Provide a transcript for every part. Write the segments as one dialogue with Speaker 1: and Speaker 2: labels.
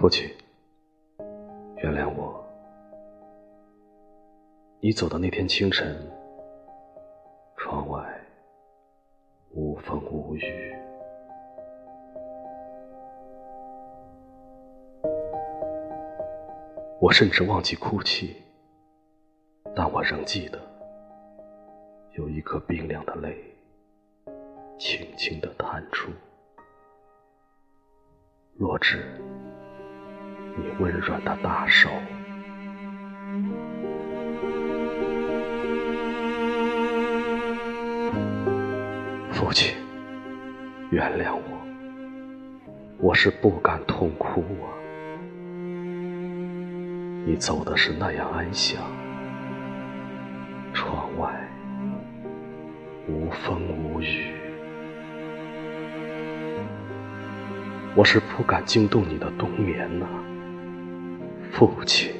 Speaker 1: 父亲，原谅我。你走的那天清晨，窗外无风无雨，我甚至忘记哭泣，但我仍记得，有一颗冰凉的泪，轻轻地弹出，落至你温软的大手。父亲，原谅我，我是不敢痛哭啊。你走的是那样安详，窗外无风无雨，我是不敢惊动你的冬眠呐，父亲。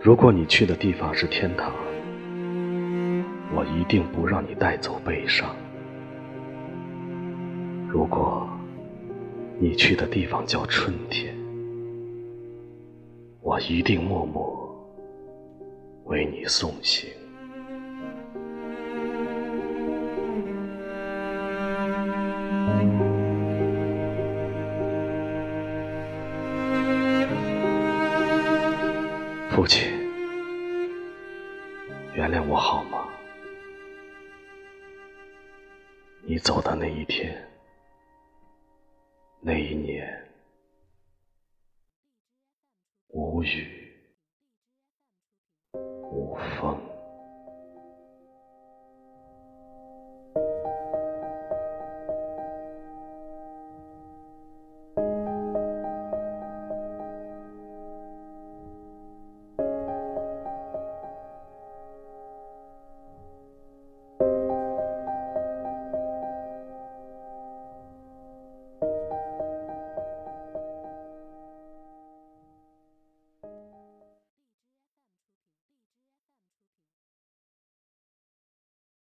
Speaker 1: 如果你去的地方是天堂，我一定不让你带走悲伤；如果你去的地方叫春天，我一定默默为你送行。父亲，原谅我好吗？你走的那一天，那一年，无雨无风。